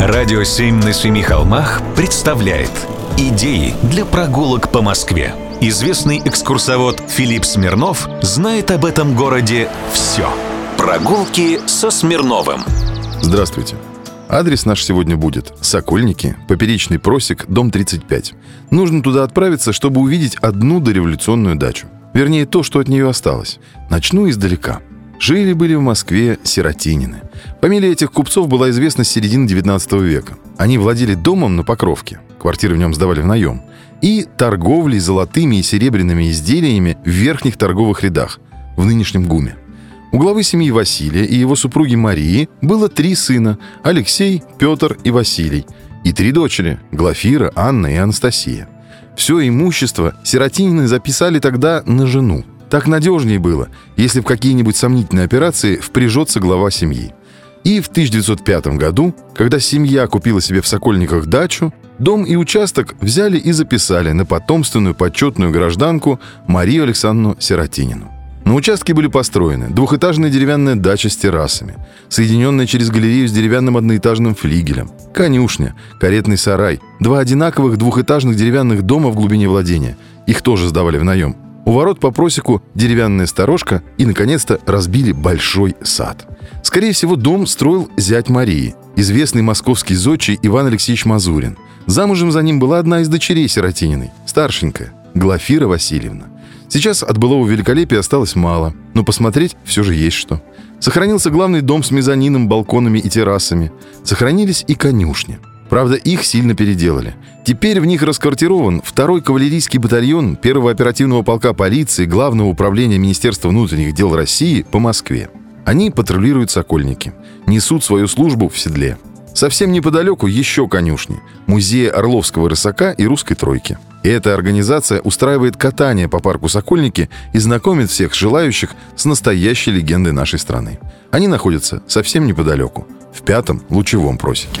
Радио «Семь на семи холмах» представляет Идеи для прогулок по Москве. Известный экскурсовод Филипп Смирнов знает об этом городе все. Прогулки со Смирновым. Здравствуйте. Адрес наш сегодня будет Сокольники, Поперечный просек, дом 35. Нужно туда отправиться, чтобы увидеть одну дореволюционную дачу. Вернее, то, что от нее осталось. Начну издалека. Жили-были в Москве сиротинины. Фамилия этих купцов была известна с середины 19 века. Они владели домом на Покровке, квартиры в нем сдавали в наем, и торговлей золотыми и серебряными изделиями в верхних торговых рядах, в нынешнем ГУМе. У главы семьи Василия и его супруги Марии было три сына – Алексей, Петр и Василий, и три дочери – Глафира, Анна и Анастасия. Все имущество сиротинины записали тогда на жену – так надежнее было, если в какие-нибудь сомнительные операции впряжется глава семьи. И в 1905 году, когда семья купила себе в Сокольниках дачу, дом и участок взяли и записали на потомственную почетную гражданку Марию Александровну Сиротинину. На участке были построены двухэтажная деревянная дача с террасами, соединенная через галерею с деревянным одноэтажным флигелем, конюшня, каретный сарай, два одинаковых двухэтажных деревянных дома в глубине владения. Их тоже сдавали в наем – у ворот по просеку деревянная сторожка и, наконец-то, разбили большой сад. Скорее всего, дом строил зять Марии, известный московский зодчий Иван Алексеевич Мазурин. Замужем за ним была одна из дочерей Сиротининой, старшенькая, Глафира Васильевна. Сейчас от былого великолепия осталось мало, но посмотреть все же есть что. Сохранился главный дом с мезонином, балконами и террасами. Сохранились и конюшни. Правда, их сильно переделали. Теперь в них расквартирован второй кавалерийский батальон первого оперативного полка полиции Главного управления Министерства внутренних дел России по Москве. Они патрулируют Сокольники, несут свою службу в седле. Совсем неподалеку еще конюшни, музеи Орловского рысака и Русской тройки. Эта организация устраивает катание по парку Сокольники и знакомит всех желающих с настоящей легендой нашей страны. Они находятся совсем неподалеку – в пятом лучевом просеке.